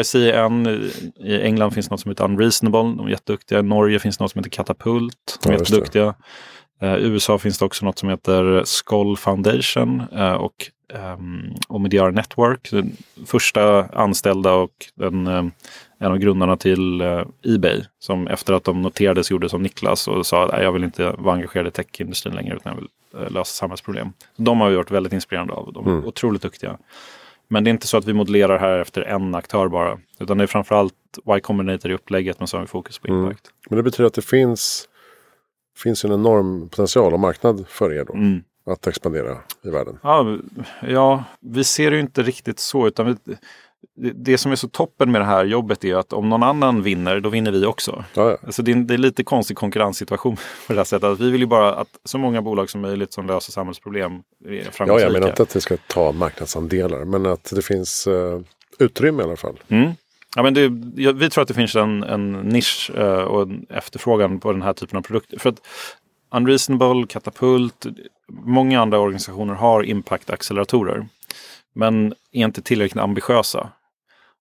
YC är en. I- England finns något som heter Unreasonable. De är jätteduktiga. I Norge finns något som heter Katapult. De är Ja, jätteduktiga. Eh, I USA finns det också något som heter Skoll Foundation eh, och um, Omidyar Network. Den första anställda och den, eh, en av grundarna till eh, Ebay. Som efter att de noterades gjorde som Niklas och sa att jag vill inte vara engagerad i techindustrin längre utan jag vill eh, lösa samhällsproblem. De har vi varit väldigt inspirerande av. De är Mm. otroligt duktiga. Men det är inte så att vi modellerar här efter en aktör bara. Utan det är framförallt Y Combinator i upplägget men så har vi fokus på Mm. impact. Men det betyder att det finns, finns en enorm potential och marknad för er då. Mm. Att expandera i världen. Ja, ja, vi ser det ju inte riktigt så. Utan vi, det, som är så toppen med det här jobbet är att om någon annan vinner, då vinner vi också. Ja, ja. Alltså det, är, det är lite konstig konkurrenssituation på det här sättet. Att vi vill ju bara att så många bolag som möjligt som löser samhällsproblem är ja, jag menar inte att vi ska ta marknadsandelar. Men att det finns eh, utrymme i alla fall. Mm. Ja, men det, vi tror att det finns en, en nisch eh, och en efterfrågan på den här typen av produkter. För att Unreasonable, Katapult, många andra organisationer har impact-acceleratorer. Men är inte tillräckligt ambitiösa.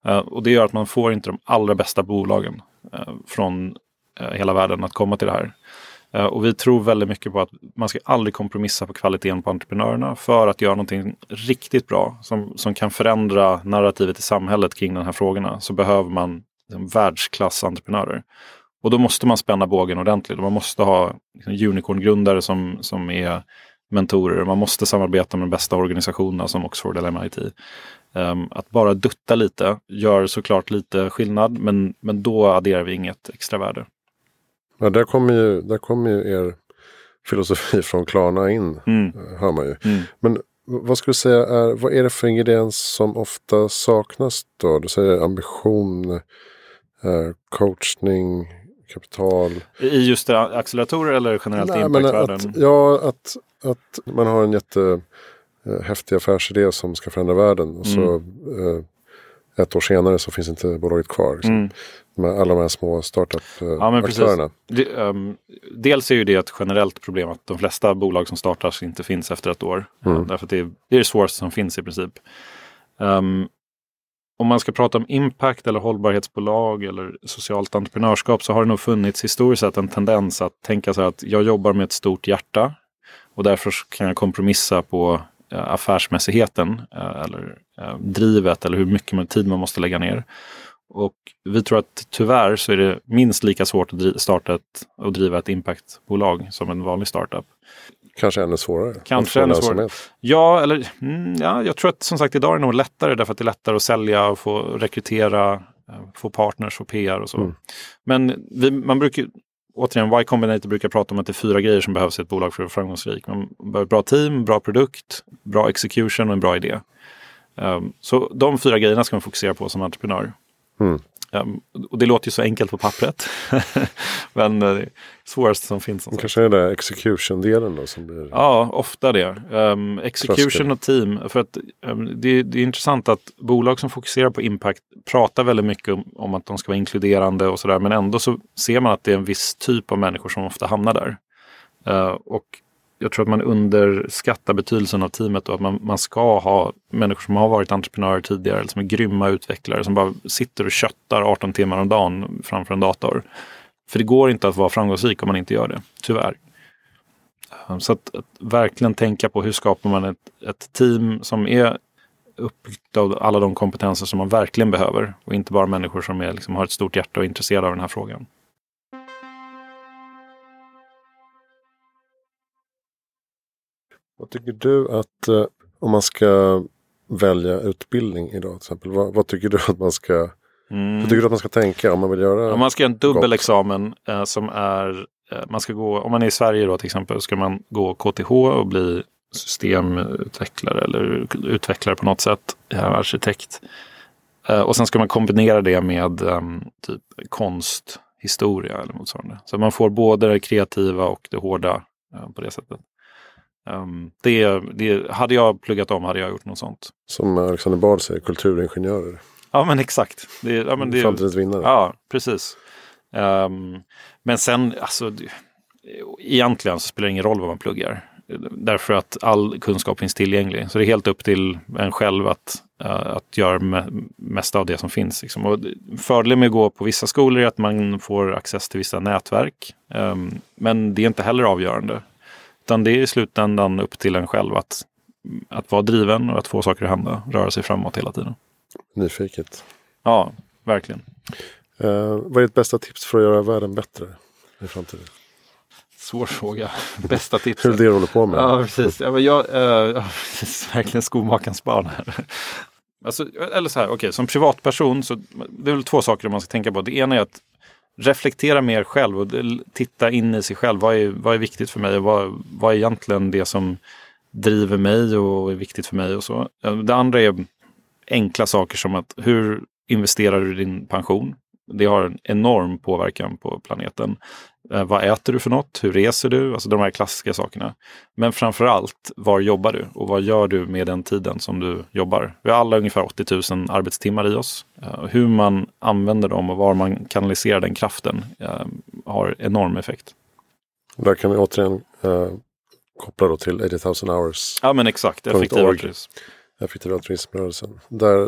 Eh, och det gör att man får inte de allra bästa bolagen eh, från eh, hela världen att komma till det här. Och vi tror väldigt mycket på att man ska aldrig kompromissa på kvaliteten på entreprenörerna för att göra någonting riktigt bra som, som kan förändra narrativet i samhället kring de här frågorna så behöver man liksom, världsklassentreprenörer. Och då måste man spänna bågen ordentligt. Man måste ha liksom, unicorn-grundare som, som är mentorer. Man måste samarbeta med de bästa organisationerna som Oxford eller MIT. Ehm, att bara dutta lite gör såklart lite skillnad men, men då adderar vi inget extra värde. Ja, där kommer ju, där kommer ju er filosofi från Klarna in. Mm. eh, Hör man ju. Mm. Men vad skulle du säga är, vad är det för ingrediens som ofta saknas då? Du säger ambition, eh, coachning, kapital. I just det, acceleratorer eller generellt i Nej, impactvärlden? att, ja, att, att man har en jätte häftig affärsidé som ska förändra världen. Och så eh, ett år senare så finns inte bolaget kvar. Liksom. Mm. Alla de här små Ja, startup-aktörerna. Det, ehm, dels är ju det ett generellt problem att de flesta bolag som startas inte finns efter ett år. Mm. Eh, Därför att det är, det är det svåraste som finns i princip. Ehm, om man ska prata om impact eller hållbarhetsbolag eller socialt entreprenörskap så har det nog funnits historiskt sett en tendens att tänka så här att jag jobbar med ett stort hjärta och därför kan jag kompromissa på eh, affärsmässigheten eh, eller eh, drivet eller hur mycket tid man måste lägga ner. Och vi tror att tyvärr så är det minst lika svårt att starta ett, och driva ett impactbolag som en vanlig startup. Kanske ännu svårare. Kanske ännu lönsamhet. Ja, eller mm, ja, jag tror att som sagt idag är det nog lättare därför att det är lättare att sälja och få rekrytera, eh, få partners och PR och så. Mm. Men vi, man brukar, återigen, Y Combinator brukar prata om att det är fyra grejer som behövs i ett bolag för att vara framgångsrik. Man behöver ett bra team, bra produkt, bra execution och en bra idé. Um, så de fyra grejerna ska man fokusera på som entreprenör. Mm. Um, och det låter ju så enkelt på pappret. Men eh, det svåraste som finns. som sagt. kanske är det execution-delen då som blir... Ja, ofta det. Um, execution Tröskel. och team. För att, um, det, det är intressant att bolag som fokuserar på impact pratar väldigt mycket om, om att de ska vara inkluderande och sådär. Men ändå så ser man att det är en viss typ av människor som ofta hamnar där. Uh, och jag tror att man underskattar betydelsen av teamet och att man, man ska ha människor som har varit entreprenörer tidigare eller som är grymma utvecklare som bara sitter och köttar 18 timmar om dagen framför en dator. För det går inte att vara framgångsrik om man inte gör det, tyvärr. Ehm, så att, att verkligen tänka på hur skapar man ett, ett team som är uppbyggt av alla de kompetenser som man verkligen behöver. Och inte bara människor som är, liksom, har ett stort hjärta och är intresserade av den här frågan. Vad tycker du att eh, om man ska välja utbildning idag till exempel. Vad, vad tycker du att man ska Mm. Vad tycker du att man ska tänka om man vill göra? Om man ska göra en dubbel Gott. examen eh, som är, eh, man ska gå, om man är i Sverige då till exempel, ska man gå KTH och bli systemutvecklare eller utvecklare på något sätt, eh, arkitekt. Eh, och sen ska man kombinera det med ehm, typ konst, historia eller motsvarande. Så man får både det kreativa och det hårda eh, på det sättet. Ehm, det, det, hade jag pluggat om hade jag gjort något sånt. Som Alexander Bard säger, kulturingenjörer. Ja men exakt. Det, ja, men det, Framtidens vinnare. Ja, precis. Ehm, men sen, alltså, egentligen så spelar det ingen roll vad man pluggar. Därför att all kunskap finns tillgänglig. Så det är helt upp till en själv att, att göra mesta av det som finns. Liksom. Och fördelen med att gå på vissa skolor är att man får access till vissa nätverk. Ehm, men det är inte heller avgörande. Utan det är i slutändan upp till en själv att, att vara driven och att få saker att hända. Röra sig framåt hela tiden. Nyfiket. Ja, verkligen. Uh, vad är ditt bästa tips för att göra världen bättre i framtiden? Svår fråga. Bästa tipset. Hur det du håller på med? Ja, precis. Ja, men jag, uh, verkligen skomakarens barn här. Alltså, eller så här, okej, okay, som privatperson så det är väl två saker man ska tänka på. Det ena är att reflektera mer själv och titta in i sig själv. Vad är, vad är viktigt för mig? Vad, vad är egentligen det som driver mig och är viktigt för mig och så. Det andra är enkla saker som att hur investerar du din pension? Det har en enorm påverkan på planeten. Eh, vad äter du för något? Hur reser du? Alltså de här klassiska sakerna. Men framför allt, var jobbar du? Och vad gör du med den tiden som du jobbar? Vi har alla ungefär 80 000 arbetstimmar i oss. Eh, hur man använder dem och var man kanaliserar den kraften eh, har enorm effekt. Där kan vi återigen eh, koppla då till 80 000 hours. Ja men exakt, effektiv altruism. Effektiv altruismrörelsen.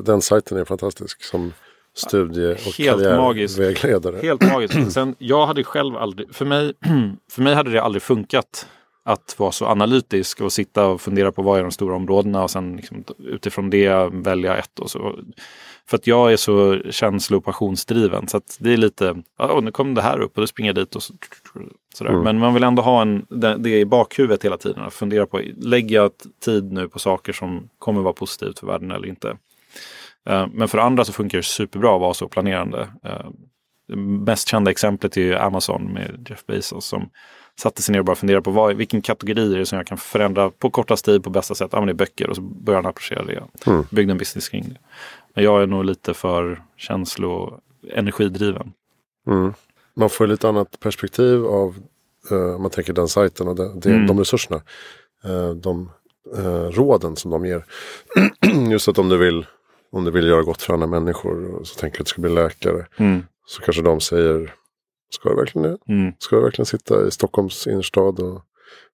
den sajten är fantastisk. som studie och Helt karriärvägledare. Helt magiskt. Sen, jag hade själv aldrig, för mig, för mig hade det aldrig funkat att vara så analytisk och sitta och fundera på vad är de stora områdena och sen liksom, utifrån det välja ett. Och så. För att jag är så känslo och passionsdriven så att det är lite, ja nu kom det här upp och då springer jag dit och så, sådär. Mm. Men man vill ändå ha en, det, i bakhuvudet hela tiden. Att fundera på, lägger jag tid nu på saker som kommer vara positivt för världen eller inte? Eh, men för andra så funkar det superbra att vara så planerande. Eh, det mest kända exemplet är ju Amazon med Jeff Bezos som satte sig ner och bara funderade på vad, vilken kategori är det som jag kan förändra på kortast tid på bästa sätt. Ja, men det är böcker och så började han approchera det. Mm. Byggde en business kring det. Men jag är nog lite för känslo och energidriven. Mm. Man får lite annat perspektiv av, om man tänker den sajten och de, de, mm. de resurserna. Uh, de uh, råden som de ger. Just att om du vill om du vill göra gott för andra människor och så tänker du att du ska bli läkare. Mm. Så kanske de säger, ska du verkligen det? Mm. Ska du verkligen sitta i Stockholms innerstad och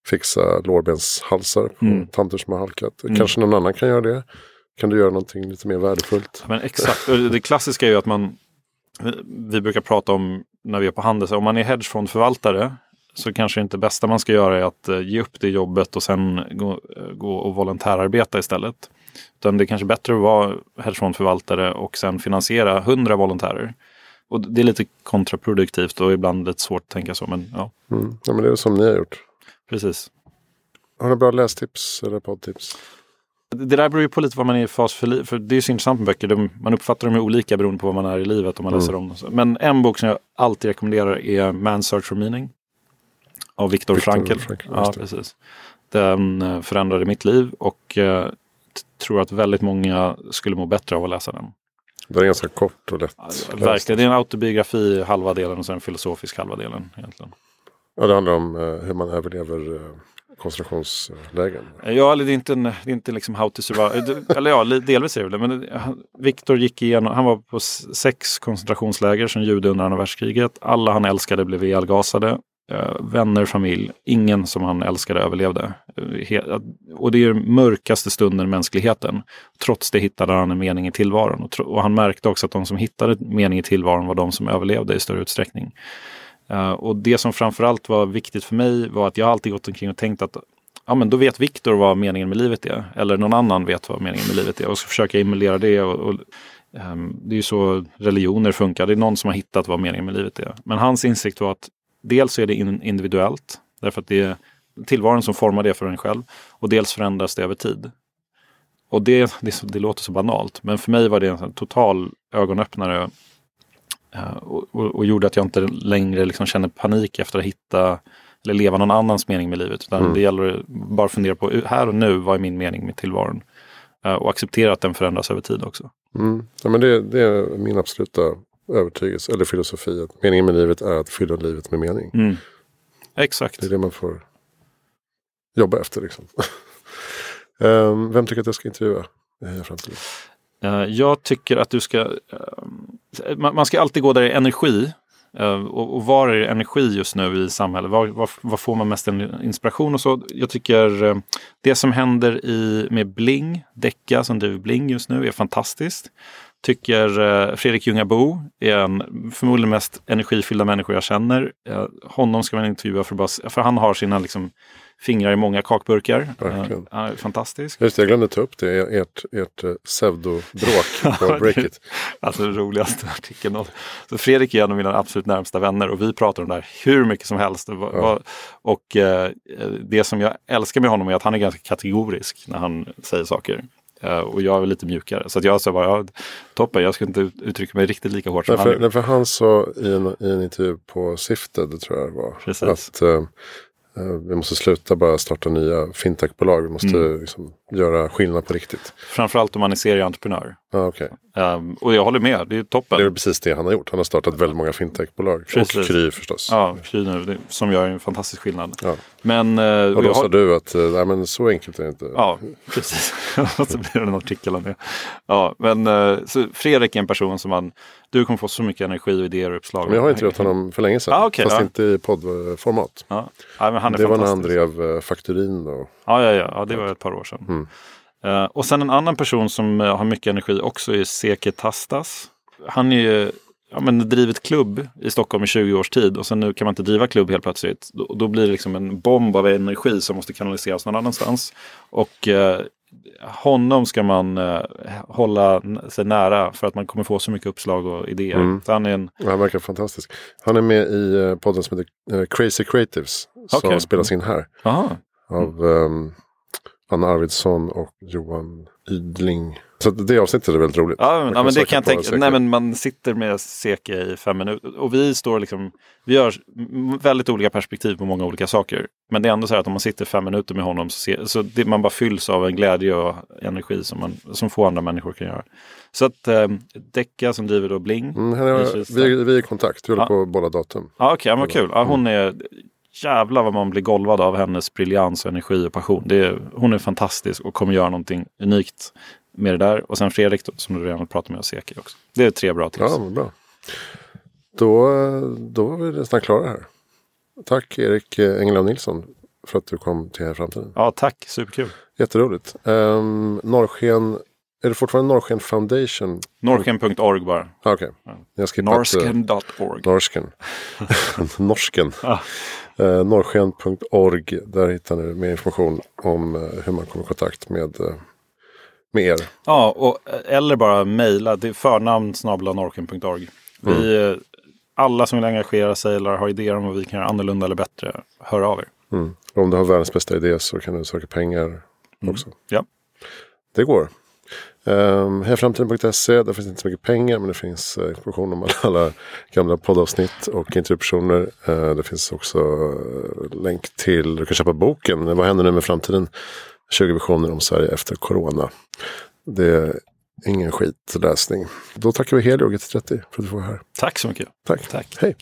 fixa lårbenshalsar på mm. tanter som har halkat? Mm. Kanske någon annan kan göra det. Kan du göra någonting lite mer värdefullt? Men exakt, det klassiska är ju att man, vi brukar prata om när vi är på handel, om man är hedgefondförvaltare så kanske inte det bästa man ska göra är att eh, ge upp det jobbet och sen gå, eh, gå och volontärarbeta istället. Utan det är kanske bättre att vara hedgefondförvaltare och sen finansiera hundra volontärer. Och det är lite kontraproduktivt och ibland lite svårt att tänka så. Men, ja. Mm. ja, men det är som ni har gjort. Precis. Har du bra lästips eller poddtips? Det där beror ju på lite vad man är i fas för. För det är så intressant med böcker. De, man uppfattar dem olika beroende på vad man är i livet om man mm. läser dem. Men en bok som jag alltid rekommenderar är Man's Search for Meaning. Av Viktor Frankl. Frankl ja, precis. Den eh, förändrade mitt liv och eh, tror att väldigt många skulle må bättre av att läsa den. Den är ganska kort och lätt. Ja, verkligen, det är en autobiografi halva delen och sen en filosofisk halva delen. Egentligen. Ja, det handlar om uh, hur man överlever uh, koncentrationslägen. Ja, det är inte, en, det är inte liksom how to survive. eller ja, delvis är det men Viktor gick igenom, han var på sex koncentrationsläger som jude under andra världskriget. Alla han älskade blev ihjälgasade. Eh, vänner, familj. Ingen som han älskade överlevde. Eh, och det är den mörkaste stunden i mänskligheten. Trots det hittade han en mening i tillvaron. Och, han märkte också att de som hittade mening i tillvaron var de som överlevde i större utsträckning. Eh, och det som framförallt var viktigt för mig var att jag alltid gått omkring och tänkt att ja, men då vet Viktor vad meningen med livet är. Eller någon annan vet vad meningen med livet är. Och så försöka emulera det. Och, och um, det är ju så religioner funkar. Det är någon som har hittat vad meningen med livet är. Men hans insikt var att dels är det individuellt, därför att det är tillvaron som formar det för en själv. Och dels förändras det över tid. Och det, det, det låter så banalt, men för mig var det en total ögonöppnare. Uh, och, och, och, gjorde att jag inte längre liksom kände panik efter att hitta eller leva någon annans mening med livet. Utan mm. det gäller att bara fundera på här och nu, vad är min mening med tillvaron? Uh, och acceptera att den förändras över tid också. Mm. Ja, men det, det, är min absoluta övertygelse eller filosofi. Att meningen med livet är att fylla livet med mening. Mm. Exakt. Det är det man får jobba efter. Liksom. um, vem tycker att jag ska intervjua i framtiden? Uh, jag tycker att du ska... Uh, man, man, ska alltid gå där det är energi. Uh, och, och var är energi just nu i samhället? Var, var, var, får man mest inspiration och så? Jag tycker det som händer i, med Bling, Decca som driver Bling just nu är fantastiskt. Tycker uh, Fredrik Ljungabo är en förmodligen mest energifyllda människa jag känner. honom ska man intervjua för, bara, för han har sina liksom, fingrar i många kakburkar. Verkligen. Uh, fantastisk. Just det, jag glömde ta upp det, ert, ert eh, pseudobråk på Breakit. alltså den roligaste artikeln. Så Fredrik är en av mina absolut närmsta vänner och vi pratar om det här hur mycket som helst. Ja. Och det som jag älskar med honom är att han är ganska kategorisk när han säger saker. Uh, och jag är lite mjukare. Så jag sa bara, ja, toppen, jag ska inte uttrycka mig riktigt lika hårt som därför, han Därför han sa i en, i en intervju på Sifted, tror jag det var, Precis. att uh, Eh, vi måste sluta bara starta nya fintechbolag. Vi måste mm. liksom göra skillnad på riktigt. Framförallt om man är serieentreprenör. Ah, okay. Um, ehm, och jag håller med, det är toppen. Det är precis det han har gjort. Han har startat väldigt många fintechbolag. Precis. Och Kry förstås. Ja, Kry nu, som gör en fantastisk skillnad. Ja. Men, uh, och då sa har... du att uh, nej, men så enkelt är det inte. Ja, precis. och så blir det en artikel om det. Ja, men så Fredrik är en person som man, du kommer få så mycket energi och idéer och uppslag. Men jag har intervjuat honom för länge sedan. Ah, okay, fast ja. inte i poddformat. Ja. Ja, men han är det var när han drev Fakturin. Och... Ja, ja, ja, ja, det var ett par år sedan. Mm. Uh, och sen en annan person som uh, har mycket energi också är Seke Tastas. Han är ju ja, men drivit klubb i Stockholm i 20 års tid och sen nu kan man inte driva klubb helt plötsligt. Då, då blir det liksom en bomb av energi som måste kanaliseras någon annanstans. Och uh, honom ska man hålla sig nära för att man kommer få så mycket uppslag och idéer. Mm. Han, är en... han verkar fantastisk. Han är med i podden som heter Crazy Creatives som okay. spelas in här. Aha. Av um, Anna Arvidsson och Johan Ydling. Så det avsnittet är väldigt roligt. Ja, men, ja, men det kan jag tänka. Nej, men man sitter med Seke i fem minuter och vi står liksom, vi har väldigt olika perspektiv på många olika saker. Men det är ändå så här att om man sitter fem minuter med honom så, ser, så det, man bara fylls av en glädje och energi som, man, som få andra människor kan göra. Så att eh, Decca som driver då Bling. Mm, är, vi, vi är i kontakt, vi håller ja. på bolla datum. Ja, okej, okay, vad kul. Ja, hon är jävlar vad man blir golvad av hennes briljans, energi och passion. Det är, hon är fantastisk och kommer göra någonting unikt med det där. Och sen Fredrik som du redan pratat med och Seki också. Det är tre bra tips. Ja, bra. Då, då var vi nästan klara här. Tack Erik Engelund Nilsson för att du kom till här framtiden. Ja, tack. Superkul. Jätteroligt. Um, Norrsken, är det fortfarande Norrsken Foundation? Norrsken.org bara. Ah, Okej. Okay. Ja. Norsken.org. Norsken. Norsken. ah. Uh, Norrsken.org. Där hittar ni mer information om uh, hur man kommer i kontakt med uh, med er. Ja, och, eller bara mejla. Det är förnamn norken.org. Vi, mm. Alla som vill engagera sig eller har idéer om vad vi kan göra annorlunda eller bättre, hör av er. Mm. Om du har världens bästa idé så kan du söka pengar mm. också. Ja. Det går. Um, Hejaframtiden.se, där finns inte så mycket pengar men det finns uh, information om alla gamla poddavsnitt och intervjupersoner. Uh, det finns också uh, länk till, du kan köpa boken Vad händer nu med framtiden? 20 visioner om Sverige efter corona. Det är ingen skitläsning. Då tackar vi Helio GT30 för att du var här. Tack så mycket. Tack. Tack. Hej.